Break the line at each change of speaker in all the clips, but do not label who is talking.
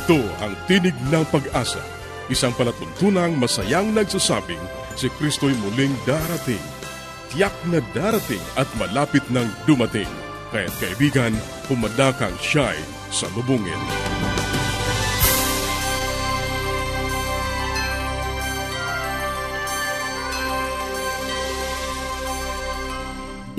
Ito ang Tinig ng Pag-asa, isang palatuntunang masayang nagsasabing si Kristo'y muling darating. Tiyak na darating at malapit nang dumating. Kaya't kaibigan, pumadakang siya'y sa lubungin.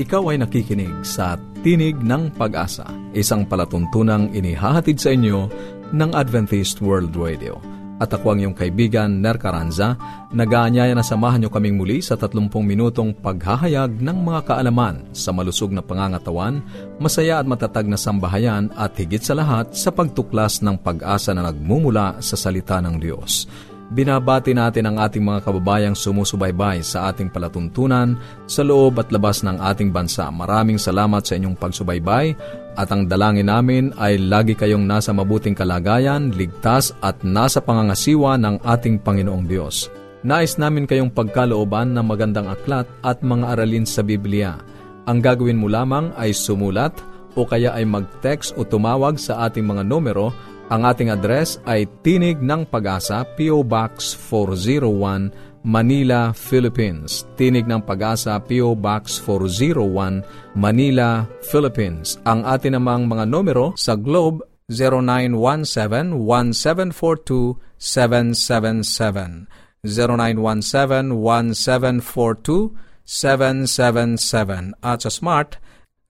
Ikaw ay nakikinig sa Tinig ng Pag-asa, isang palatuntunang inihahatid sa inyo ng Adventist World Radio. At ako ang iyong kaibigan, Ner Caranza, nag-aanyaya na samahan niyo kaming muli sa 30 minutong paghahayag ng mga kaalaman sa malusog na pangangatawan, masaya at matatag na sambahayan at higit sa lahat sa pagtuklas ng pag-asa na nagmumula sa salita ng Diyos. Binabati natin ang ating mga kababayang sumusubaybay sa ating palatuntunan sa loob at labas ng ating bansa. Maraming salamat sa inyong pagsubaybay at ang dalangin namin ay lagi kayong nasa mabuting kalagayan, ligtas at nasa pangangasiwa ng ating Panginoong Diyos. Nais namin kayong pagkalooban ng magandang aklat at mga aralin sa Biblia. Ang gagawin mo lamang ay sumulat o kaya ay mag-text o tumawag sa ating mga numero ang ating address ay Tinig ng Pag-asa, P.O. Box 401, Manila, Philippines. Tinig ng Pag-asa, P.O. Box 401, Manila, Philippines. Ang ating namang mga numero sa Globe 0917-1742-777. 0917-1742-777. At sa Smart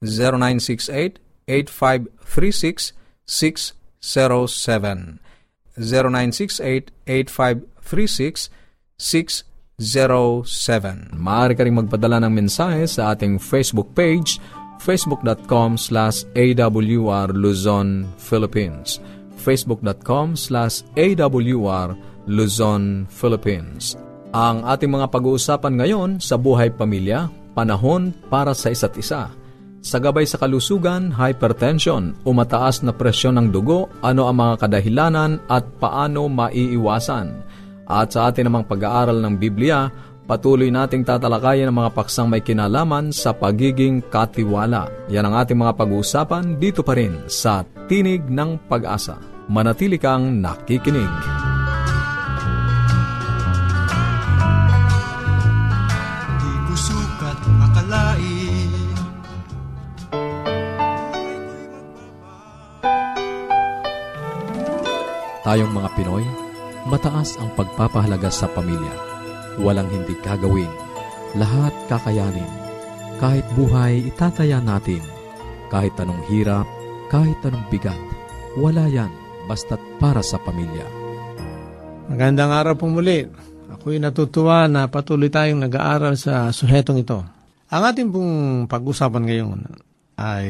0968 8536 0968 0968-8536-607. Maaari ka rin magpadala ng mensahe sa ating Facebook page, facebook.com slash awr Luzon, Philippines. facebook.com slash awr Luzon, Philippines. Ang ating mga pag-uusapan ngayon sa buhay pamilya, panahon para sa isa't isa sa gabay sa kalusugan, hypertension, umataas na presyon ng dugo, ano ang mga kadahilanan at paano maiiwasan. At sa atin namang pag-aaral ng Biblia, patuloy nating tatalakayan ang mga paksang may kinalaman sa pagiging katiwala. Yan ang ating mga pag-uusapan dito pa rin sa Tinig ng Pag-asa. Manatili kang nakikinig. Tayong mga Pinoy, mataas ang pagpapahalaga sa pamilya. Walang hindi kagawin. Lahat kakayanin. Kahit buhay, itataya natin. Kahit anong hirap, kahit anong bigat. Wala yan, basta't para sa pamilya.
Magandang araw po muli. Ako'y natutuwa na patuloy tayong nag-aaral sa suhetong ito. Ang ating pong pag-usapan ngayon ay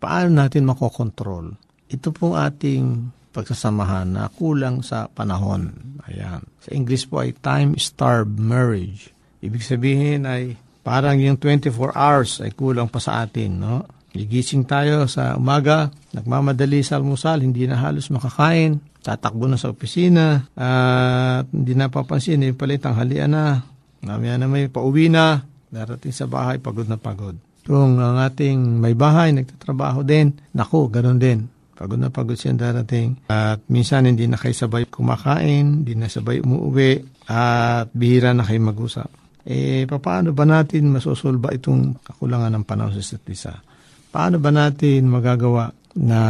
paano natin makokontrol ito pong ating pagsasamahan na kulang sa panahon. Ayan. Sa English po ay time-starved marriage. Ibig sabihin ay parang yung 24 hours ay kulang pa sa atin. No? Gigising tayo sa umaga, nagmamadali sa almusal, hindi na halos makakain, tatakbo na sa opisina, at hindi na papansin, yung pala tanghalian na, mamaya na may pauwi na, darating sa bahay, pagod na pagod. Kung ang ating may bahay, nagtatrabaho din, naku, ganun din Pagod na pagod siya darating. At minsan hindi na kayo sabay kumakain, hindi na sabay umuwi, at bihira na kayo mag-usap. Eh, paano ba natin masosolba itong kakulangan ng panahon sa isa't isa? Paano ba natin magagawa na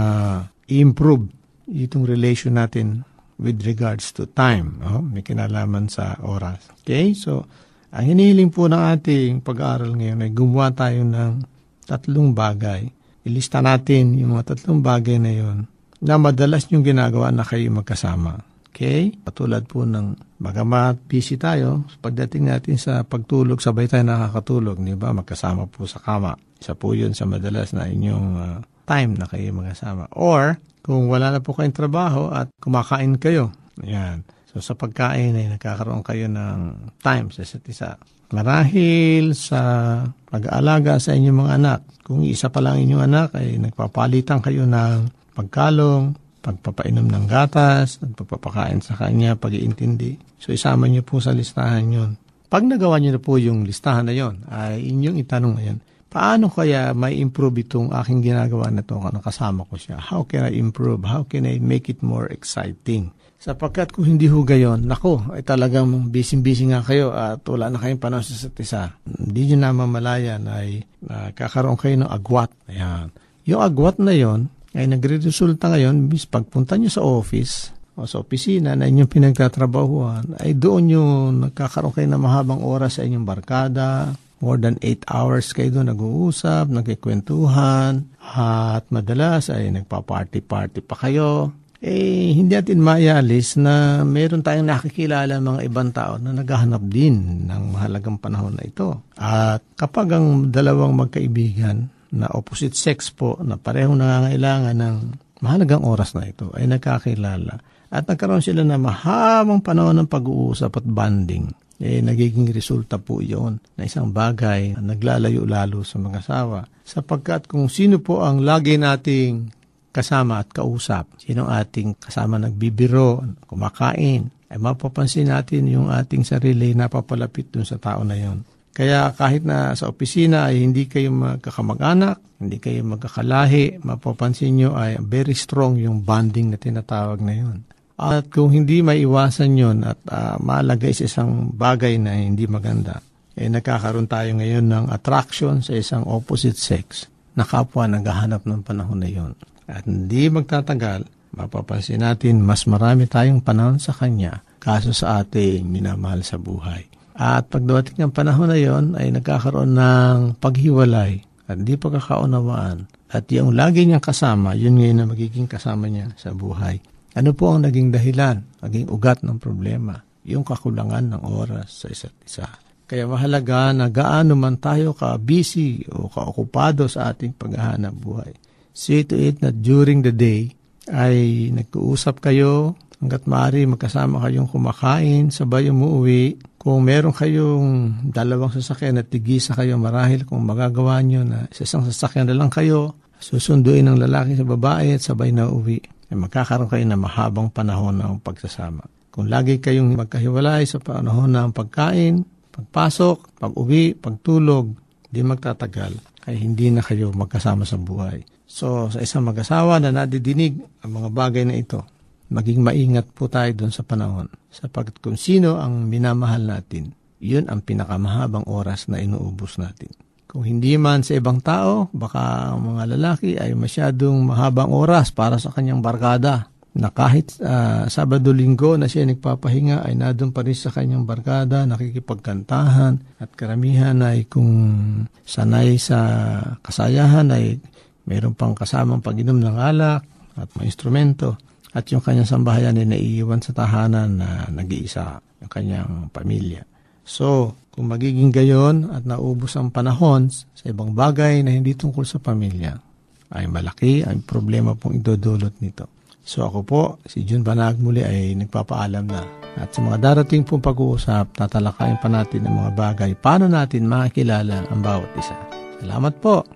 improve itong relation natin with regards to time? Oh, may kinalaman sa oras. Okay? So, ang hinihiling po ng ating pag-aaral ngayon ay gumawa tayo ng tatlong bagay ilista natin yung mga tatlong bagay na yon na madalas yung ginagawa na kayo magkasama. Okay? Patulad po ng bagamat busy tayo, pagdating natin sa pagtulog, sabay tayo nakakatulog, di ba? Magkasama po sa kama. Isa po yun sa madalas na inyong uh, time na kayo magkasama. Or, kung wala na po kayong trabaho at kumakain kayo, yan. So, sa pagkain ay nagkakaroon kayo ng time sa isa't isa. Marahil sa pag-aalaga sa inyong mga anak. Kung isa pa lang inyong anak ay nagpapalitan kayo ng pagkalong, pagpapainom ng gatas, at sa kanya, pag-iintindi. So isama niyo po sa listahan yon. Pag nagawa niyo na po yung listahan na yon, ay inyong itanong ngayon, paano kaya may improve itong aking ginagawa na ito kung kasama ko siya? How can I improve? How can I make it more exciting? Sapagkat kung hindi ho gayon, nako, ay talagang busy-busy nga kayo at wala na kayong panahon sa isa. Hindi nyo namamalayan ay uh, kakaroon kayo ng agwat. Ayan. Yung agwat na yon ay nagre-resulta ngayon, bis pagpunta nyo sa office o sa opisina na inyong pinagtatrabahuan, ay doon yung nagkakaroon kayo ng mahabang oras sa inyong barkada, more than 8 hours kayo doon nag-uusap, nagkikwentuhan, at madalas ay nagpa-party-party pa kayo eh hindi natin mayalis na meron tayong nakikilala mga ibang tao na naghahanap din ng mahalagang panahon na ito. At kapag ang dalawang magkaibigan na opposite sex po na parehong nangangailangan ng mahalagang oras na ito ay nagkakilala at nagkaroon sila ng mahabang panahon ng pag-uusap at bonding, eh, nagiging resulta po yon na isang bagay na naglalayo lalo sa mga asawa. Sapagkat kung sino po ang lagi nating kasama at kausap. Sino ating kasama nagbibiro, kumakain, ay mapapansin natin yung ating sarili napapalapit dun sa tao na yon. Kaya kahit na sa opisina ay hindi kayo magkakamag-anak, hindi kayo magkakalahi, mapapansin nyo ay very strong yung bonding na tinatawag na yon. At kung hindi maiwasan yon at uh, malagay sa isang bagay na hindi maganda, eh nagkakaroon tayo ngayon ng attraction sa isang opposite sex na kapwa naghahanap ng panahon na yon. At hindi magtatagal, mapapansin natin mas marami tayong panahon sa Kanya kaso sa ating minamahal sa buhay. At pagdating ng panahon na yon ay nagkakaroon ng paghiwalay at hindi pagkakaunawaan. At yung lagi niyang kasama, yun ngayon na magiging kasama niya sa buhay. Ano po ang naging dahilan, naging ugat ng problema? Yung kakulangan ng oras sa isa't isa. Kaya mahalaga na gaano man tayo ka-busy o ka-okupado sa ating paghahanap buhay see to it na during the day ay nag-uusap kayo hanggat maaari magkasama kayong kumakain, sabay umuwi. Kung meron kayong dalawang sasakyan at tigisa kayo marahil kung magagawa nyo na sa isang sasakyan na lang kayo, susunduin ng lalaki sa babae at sabay na uwi. Ay magkakaroon kayo ng mahabang panahon ng pagsasama. Kung lagi kayong magkahiwalay sa panahon ng pagkain, pagpasok, pag-uwi, pagtulog, di magtatagal, ay hindi na kayo magkasama sa buhay. So, sa isang mag-asawa na nadidinig ang mga bagay na ito, maging maingat po tayo doon sa panahon. Sapagkat kung sino ang minamahal natin, yun ang pinakamahabang oras na inuubos natin. Kung hindi man sa ibang tao, baka ang mga lalaki ay masyadong mahabang oras para sa kanyang barkada na kahit uh, Sabado-Linggo na siya nagpapahinga ay nadun pa rin sa kanyang barkada, nakikipagkantahan at karamihan ay kung sanay sa kasayahan ay mayroon pang kasamang pag-inom ng alak at mga instrumento. At yung kanyang sambahayan ay naiiwan sa tahanan na nag-iisa, yung kanyang pamilya. So, kung magiging gayon at naubos ang panahon sa ibang bagay na hindi tungkol sa pamilya, ay malaki ang problema pong idodulot nito. So ako po, si Jun Banag muli ay nagpapaalam na. At sa mga darating pong pag-uusap, tatalakayin pa natin ang mga bagay paano natin makakilala ang bawat isa. Salamat po!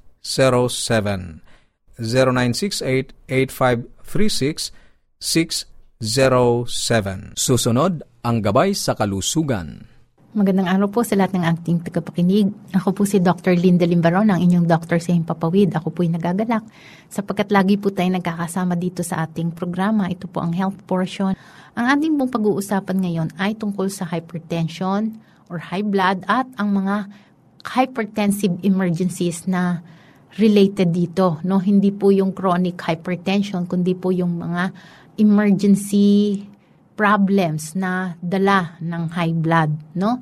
0968 0968-8536-607. Susunod, ang gabay sa kalusugan.
Magandang araw po sa lahat ng ating tagapakinig. Ako po si Dr. Linda Limbaron, ang inyong doctor sa Himpapawid. Ako po'y nagagalak sapagkat lagi po tayo nagkakasama dito sa ating programa. Ito po ang health portion. Ang ating pong pag-uusapan ngayon ay tungkol sa hypertension or high blood at ang mga hypertensive emergencies na related dito. No? Hindi po yung chronic hypertension, kundi po yung mga emergency problems na dala ng high blood, no?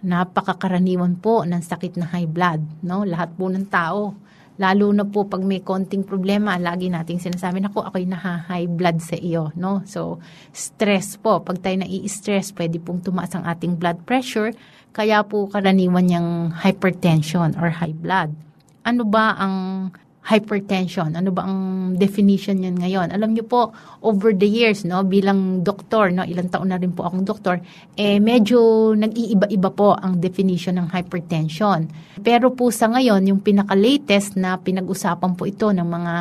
Napakakaraniwan po ng sakit na high blood, no? Lahat po ng tao. Lalo na po pag may konting problema, lagi nating sinasabi, nako, ako'y naha-high blood sa iyo, no? So, stress po. Pag tayo nai-stress, pwede pong tumaas ang ating blood pressure. Kaya po karaniwan niyang hypertension or high blood. Ano ba ang hypertension. Ano ba ang definition niyan ngayon? Alam niyo po, over the years, no, bilang doktor, no, ilang taon na rin po akong doktor, eh medyo nag-iiba-iba po ang definition ng hypertension. Pero po sa ngayon, yung pinaka-latest na pinag-usapan po ito ng mga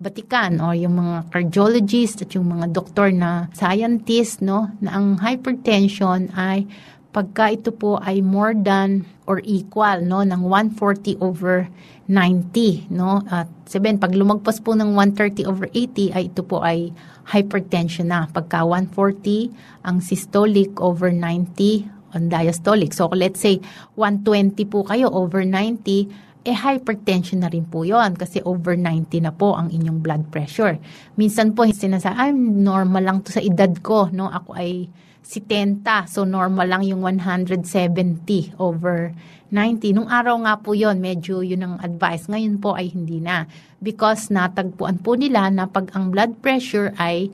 Batikan o yung mga cardiologist at yung mga doktor na scientist no na ang hypertension ay pagka ito po ay more than or equal no ng 140 over 90, no? At sabihin, pag lumagpas po ng 130 over 80, ay ito po ay hypertension na. Pagka 140, ang systolic over 90, on diastolic. So, let's say, 120 po kayo over 90, eh hypertension na rin po yon kasi over 90 na po ang inyong blood pressure. Minsan po sinasabi, ay normal lang to sa edad ko, no? Ako ay 70, so normal lang yung 170 over 90. Nung araw nga po yon medyo yun ang advice. Ngayon po ay hindi na. Because natagpuan po nila na pag ang blood pressure ay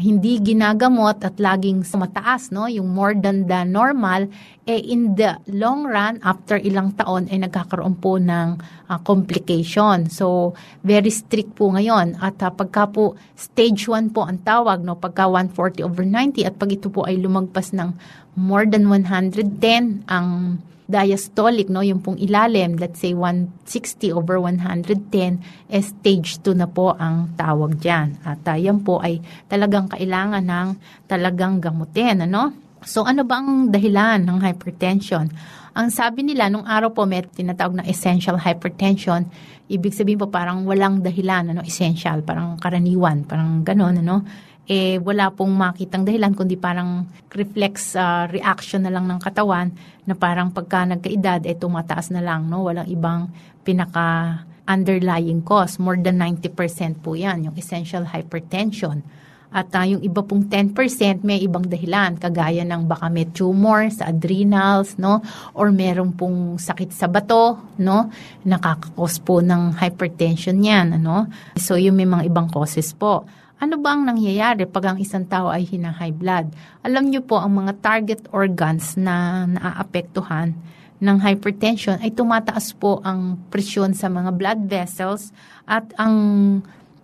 hindi ginagamot at laging mataas, no, yung more than the normal, eh in the long run, after ilang taon, ay eh, nagkakaroon po ng uh, complication. So, very strict po ngayon. At uh, pagka po stage 1 po ang tawag, no, pagka 140 over 90, at pag ito po ay lumagpas ng more than 110, ang diastolic, no, yung pong ilalim, let's say 160 over 110, eh, stage 2 na po ang tawag dyan. At uh, yan po ay talagang kailangan ng talagang gamutin. Ano? So ano ba ang dahilan ng hypertension? Ang sabi nila, nung araw po may tinatawag na essential hypertension, ibig sabihin po parang walang dahilan, ano, essential, parang karaniwan, parang ganon, ano eh wala pong makitang dahilan kundi parang reflex uh, reaction na lang ng katawan na parang pagka nagkaedad eh tumataas na lang no? Walang ibang pinaka underlying cause. More than 90% po yan yung essential hypertension. At uh, yung iba pong 10% may ibang dahilan kagaya ng baka may tumor sa adrenals no? Or meron pong sakit sa bato no? Nakakakos po ng hypertension yan ano? So yung may mga ibang causes po ano ba ang nangyayari pag ang isang tao ay hina-high blood? Alam niyo po, ang mga target organs na naaapektuhan ng hypertension ay tumataas po ang presyon sa mga blood vessels at ang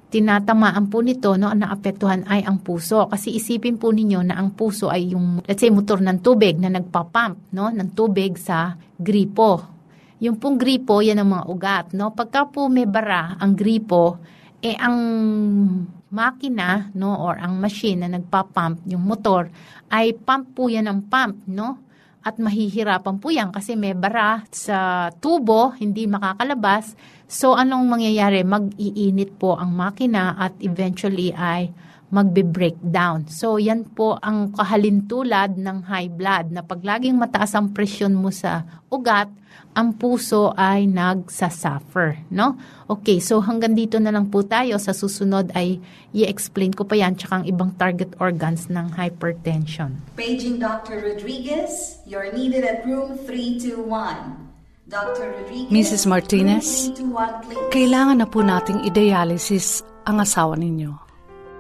tinatamaan po nito, no, ang naapektuhan ay ang puso. Kasi isipin po ninyo na ang puso ay yung, let's say, motor ng tubig na nagpapump no, ng tubig sa gripo. Yung pong gripo, yan ang mga ugat. No? Pagka po may bara ang gripo, eh ang makina no or ang machine na nagpa-pump yung motor ay pump po yan ng pump no? At mahihirapan po yan kasi may bara sa tubo hindi makakalabas. So anong mangyayari? Mag-iinit po ang makina at eventually ay magbe-breakdown. So, yan po ang kahalintulad ng high blood na pag laging mataas ang presyon mo sa ugat, ang puso ay nagsasuffer, no? Okay, so hanggang dito na lang po tayo. Sa susunod ay i-explain ko pa yan tsaka ang ibang target organs ng hypertension.
Paging Dr. Rodriguez, you're needed at room 321. Dr. Rodriguez,
Mrs. Martinez, kailangan na po nating i-dialysis ang asawa ninyo.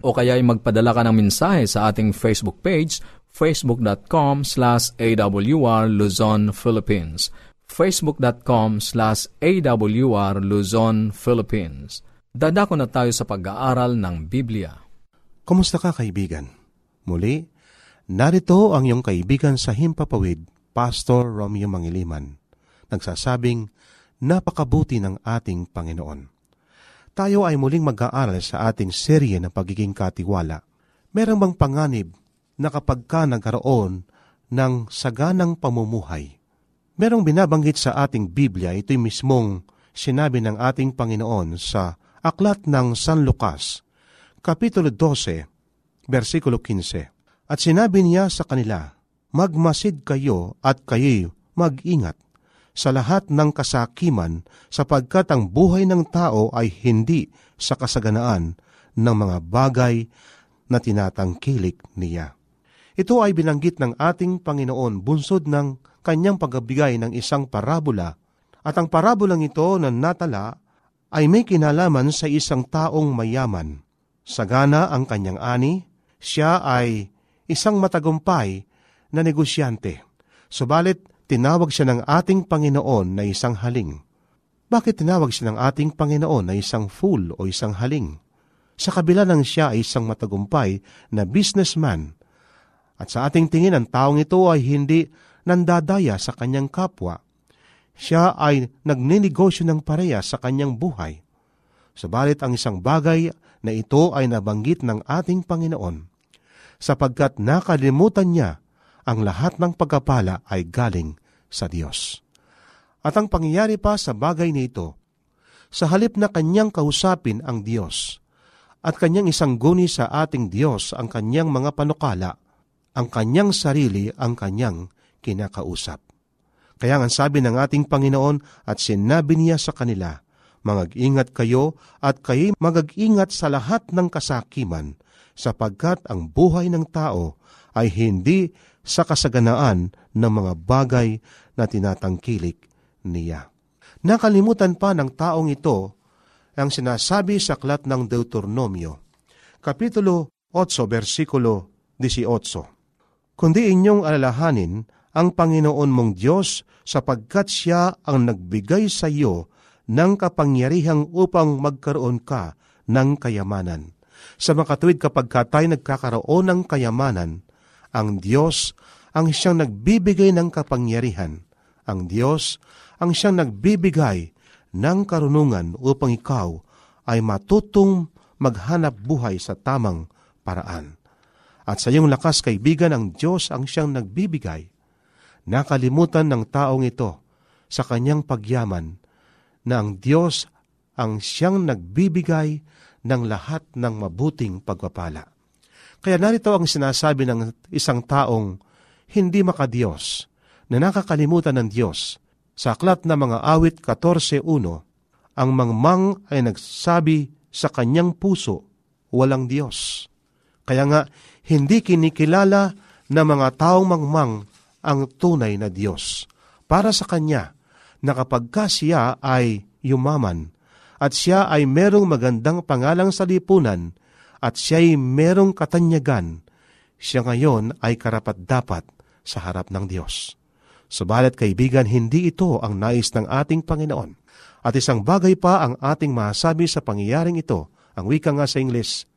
O kaya ay magpadala ka ng mensahe sa ating Facebook page facebook.com slash awr Luzon, Philippines facebook.com slash awr Luzon, Philippines Dadako na tayo sa pag-aaral ng Biblia.
Kumusta ka kaibigan? Muli, narito ang iyong kaibigan sa Himpapawid, Pastor Romeo Mangiliman, nagsasabing, napakabuti ng ating Panginoon. Tayo ay muling mag-aaral sa ating serye ng pagiging katiwala. Merong bang panganib na kapag ka nagkaroon ng saganang pamumuhay? Merong binabanggit sa ating Biblia, ito'y mismong sinabi ng ating Panginoon sa Aklat ng San Lucas, Kapitulo 12, versikulo 15. At sinabi niya sa kanila, Magmasid kayo at kayo'y mag-ingat sa lahat ng kasakiman sapagkat ang buhay ng tao ay hindi sa kasaganaan ng mga bagay na tinatangkilik niya. Ito ay binanggit ng ating Panginoon bunsod ng kanyang pagbigay ng isang parabola at ang parabolang ito na natala ay may kinalaman sa isang taong mayaman. Sagana ang kanyang ani, siya ay isang matagumpay na negosyante. Subalit, tinawag siya ng ating Panginoon na isang haling. Bakit tinawag siya ng ating Panginoon na isang fool o isang haling? Sa kabila ng siya ay isang matagumpay na businessman. At sa ating tingin, ang taong ito ay hindi nandadaya sa kanyang kapwa siya ay nagninegosyo ng pareya sa kanyang buhay. Subalit ang isang bagay na ito ay nabanggit ng ating Panginoon, sapagkat nakalimutan niya ang lahat ng pagkapala ay galing sa Diyos. At ang pangyayari pa sa bagay na ito, sa halip na kanyang kausapin ang Diyos, at kanyang isang guni sa ating Diyos ang kanyang mga panukala, ang kanyang sarili ang kanyang kinakausap. Kaya nga sabi ng ating Panginoon at sinabi niya sa kanila, Magag-ingat kayo at kayo magag-ingat sa lahat ng kasakiman, sapagkat ang buhay ng tao ay hindi sa kasaganaan ng mga bagay na tinatangkilik niya. Nakalimutan pa ng taong ito ang sinasabi sa aklat ng Deuteronomio, Kapitulo 8, versikulo 18. Kundi inyong alalahanin ang Panginoon mong Diyos sapagkat siya ang nagbigay sa iyo ng kapangyarihang upang magkaroon ka ng kayamanan. Sa makatuwid kapag ka tayo nagkakaroon ng kayamanan, ang Diyos ang siyang nagbibigay ng kapangyarihan. Ang Diyos ang siyang nagbibigay ng karunungan upang ikaw ay matutong maghanap buhay sa tamang paraan. At sa iyong lakas kaibigan, ang Diyos ang siyang nagbibigay Nakalimutan ng taong ito sa kanyang pagyaman na ang Diyos ang siyang nagbibigay ng lahat ng mabuting pagpapala. Kaya narito ang sinasabi ng isang taong hindi makadiyos na nakakalimutan ng Diyos. Sa aklat na mga awit 14.1, ang mangmang ay nagsabi sa kanyang puso, walang Diyos. Kaya nga, hindi kinikilala ng mga taong mangmang ang tunay na Diyos. Para sa Kanya, na kapag ka siya ay yumaman, at siya ay merong magandang pangalang sa lipunan, at siya ay merong katanyagan, siya ngayon ay karapat-dapat sa harap ng Diyos. Subalit kaibigan, hindi ito ang nais ng ating Panginoon. At isang bagay pa ang ating masabi sa pangyayaring ito, ang wika nga sa English,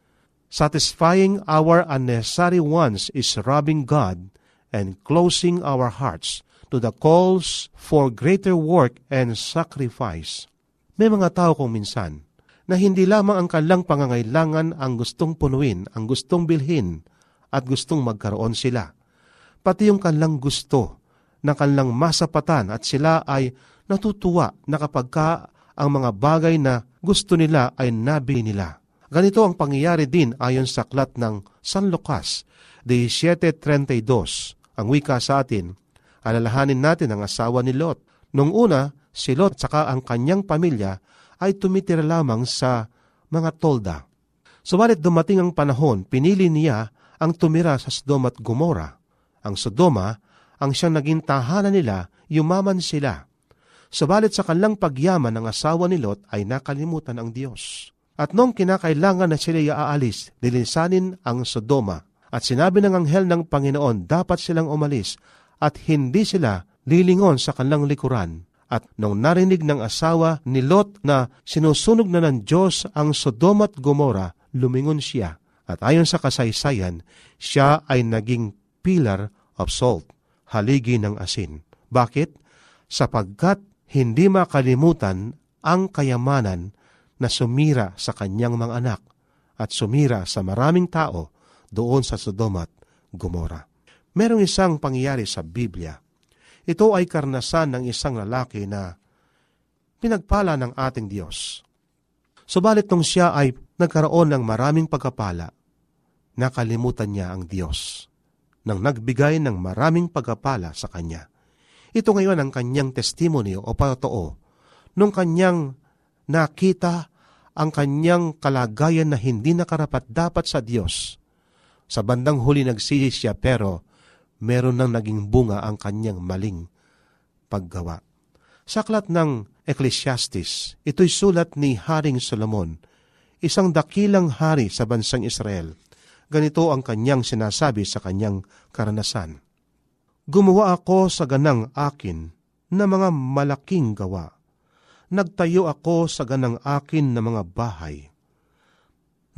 Satisfying our unnecessary wants is robbing God and closing our hearts to the calls for greater work and sacrifice. May mga tao kong minsan na hindi lamang ang kanilang pangangailangan ang gustong punuin, ang gustong bilhin, at gustong magkaroon sila. Pati yung kanilang gusto na kanilang masapatan at sila ay natutuwa na kapag ka ang mga bagay na gusto nila ay nabili nila. Ganito ang pangyayari din ayon sa aklat ng San Lucas 17.32 ang wika sa atin, alalahanin natin ang asawa ni Lot. Noong una, si Lot saka ang kanyang pamilya ay tumitira lamang sa mga tolda. Subalit dumating ang panahon, pinili niya ang tumira sa Sodom at Gomora. Ang Sodoma, ang siyang naging tahanan nila, yumaman sila. Subalit sa kanilang pagyaman ng asawa ni Lot ay nakalimutan ang Diyos. At noong kinakailangan na sila iaalis, dilinsanin ang Sodoma. At sinabi ng anghel ng Panginoon, dapat silang umalis at hindi sila lilingon sa kanilang likuran. At nung narinig ng asawa ni Lot na sinusunog na ng Diyos ang Sodoma at Gomora, lumingon siya. At ayon sa kasaysayan, siya ay naging pillar of salt, haligi ng asin. Bakit? Sapagkat hindi makalimutan ang kayamanan na sumira sa kanyang mga anak at sumira sa maraming tao doon sa Sodoma at Gomora. Merong isang pangyayari sa Biblia. Ito ay karnasan ng isang lalaki na pinagpala ng ating Diyos. Subalit nung siya ay nagkaroon ng maraming pagkapala, nakalimutan niya ang Diyos nang nagbigay ng maraming pagkapala sa kanya. Ito ngayon ang kanyang testimony o patotoo nung kanyang nakita ang kanyang kalagayan na hindi nakarapat-dapat sa Diyos. Sa bandang huli nagsisi siya pero meron nang naging bunga ang kanyang maling paggawa. Sa aklat ng Ecclesiastes, ito'y sulat ni Haring Solomon, isang dakilang hari sa bansang Israel. Ganito ang kanyang sinasabi sa kanyang karanasan. Gumawa ako sa ganang akin na mga malaking gawa. Nagtayo ako sa ganang akin na mga bahay.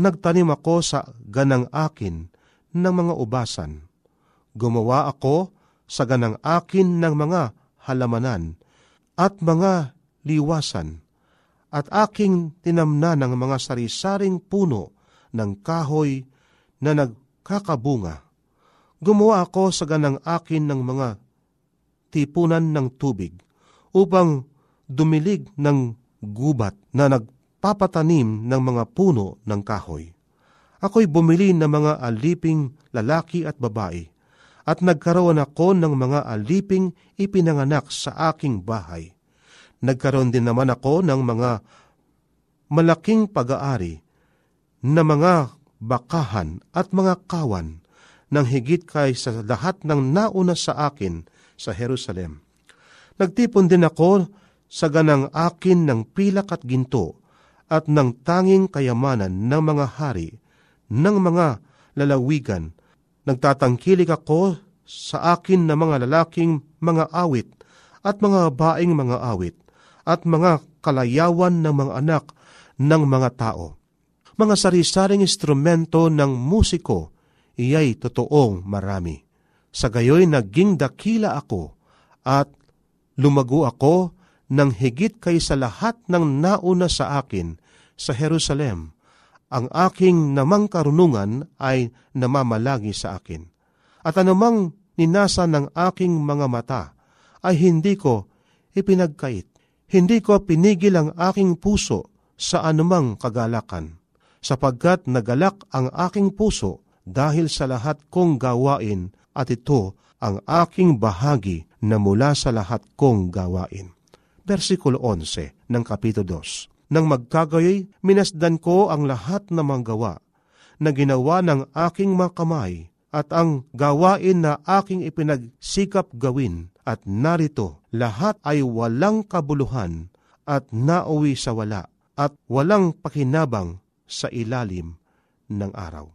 Nagtanim ako sa ganang akin ng mga ubasan. Gumawa ako sa ganang akin ng mga halamanan at mga liwasan at aking tinamna ng mga sarisaring puno ng kahoy na nagkakabunga gumawa ako sa ganang akin ng mga tipunan ng tubig upang dumilig ng gubat na nagpapatanim ng mga puno ng kahoy. Ako'y bumili ng mga aliping lalaki at babae at nagkaroon ako ng mga aliping ipinanganak sa aking bahay. Nagkaroon din naman ako ng mga malaking pag-aari na mga bakahan at mga kawan ng higit kay sa lahat ng nauna sa akin sa Jerusalem. Nagtipon din ako sa ganang akin ng pilak at ginto at ng tanging kayamanan ng mga hari, ng mga lalawigan. Nagtatangkilik ako sa akin na mga lalaking mga awit at mga baing mga awit at mga kalayawan ng mga anak ng mga tao. Mga sarisaring instrumento ng musiko iyay totoong marami. Sa gayoy naging dakila ako at lumago ako ng higit kay sa lahat ng nauna sa akin sa Jerusalem. Ang aking namang karunungan ay namamalagi sa akin. At anumang ninasa ng aking mga mata ay hindi ko ipinagkait. Hindi ko pinigil ang aking puso sa anumang kagalakan, sapagkat nagalak ang aking puso dahil sa lahat kong gawain at ito ang aking bahagi na mula sa lahat kong gawain. Versikulo 11 ng Kapitulo 2 Nang magkagayoy, minasdan ko ang lahat ng mga gawa na ginawa ng aking mga kamay at ang gawain na aking ipinagsikap gawin at narito lahat ay walang kabuluhan at nauwi sa wala at walang pakinabang sa ilalim ng araw.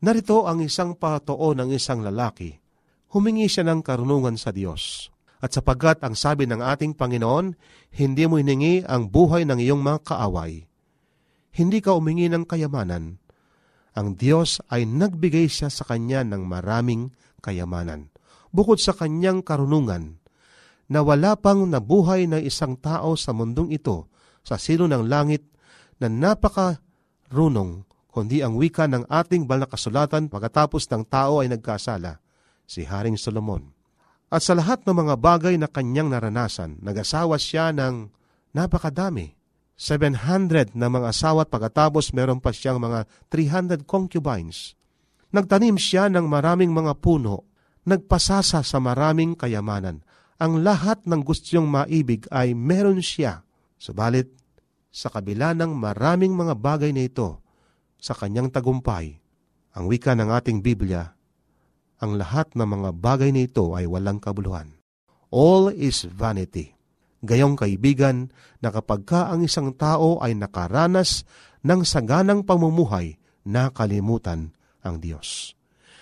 Narito ang isang patoo ng isang lalaki. Humingi siya ng karunungan sa Diyos. At sapagkat ang sabi ng ating Panginoon, hindi mo hiningi ang buhay ng iyong mga kaaway. Hindi ka umingi ng kayamanan. Ang Diyos ay nagbigay siya sa kanya ng maraming kayamanan. Bukod sa kanyang karunungan, na wala pang nabuhay na isang tao sa mundong ito sa sino ng langit na napaka runong kundi ang wika ng ating banal kasulatan pagkatapos ng tao ay nagkasala, si Haring Solomon. At sa lahat ng mga bagay na kanyang naranasan, nag-asawa siya ng napakadami. 700 na mga asawa at pagkatapos meron pa siyang mga 300 concubines. Nagtanim siya ng maraming mga puno, nagpasasa sa maraming kayamanan, ang lahat ng gustong maibig ay meron siya. Subalit, sa kabila ng maraming mga bagay na ito, sa kanyang tagumpay, ang wika ng ating Biblia, ang lahat ng mga bagay na ito ay walang kabuluhan. All is vanity. Gayong kaibigan na kapag ka ang isang tao ay nakaranas ng saganang pamumuhay, nakalimutan ang Diyos.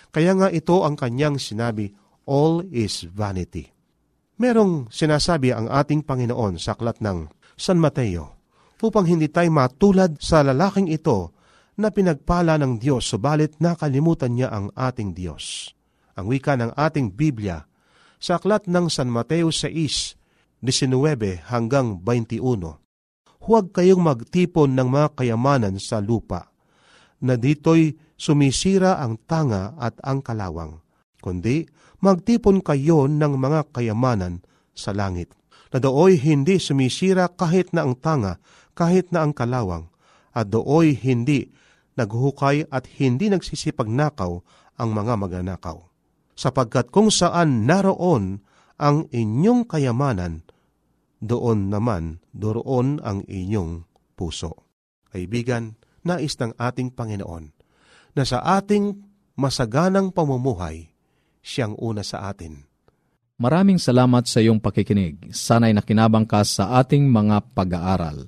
Kaya nga ito ang kanyang sinabi, all is vanity. Merong sinasabi ang ating Panginoon sa aklat ng San Mateo upang hindi tayo matulad sa lalaking ito na pinagpala ng Diyos subalit nakalimutan niya ang ating Diyos. Ang wika ng ating Biblia sa aklat ng San Mateo 6, 19 hanggang 21. Huwag kayong magtipon ng mga kayamanan sa lupa, na dito'y sumisira ang tanga at ang kalawang, kundi magtipon kayo ng mga kayamanan sa langit, na dooy hindi sumisira kahit na ang tanga, kahit na ang kalawang, at dooy hindi naghuhukay at hindi nagsisipagnakaw ang mga magnanakaw. Sapagkat kung saan naroon ang inyong kayamanan, doon naman doroon ang inyong puso. Kaibigan, nais ng ating Panginoon na sa ating masaganang pamumuhay, siyang una sa atin.
Maraming salamat sa iyong pakikinig. Sana'y nakinabang ka sa ating mga pag-aaral.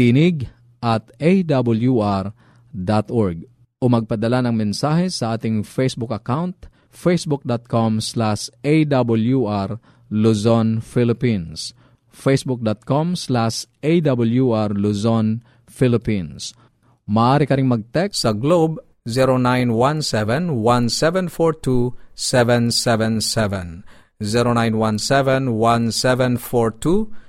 Tinig at awr.org o magpadala ng mensahe sa ating Facebook account facebook.com slash awr Luzon, Philippines facebook.com slash awr Luzon, Philippines Maaari ka rin mag-text sa Globe 0917-1742-777. 0917-1742-777.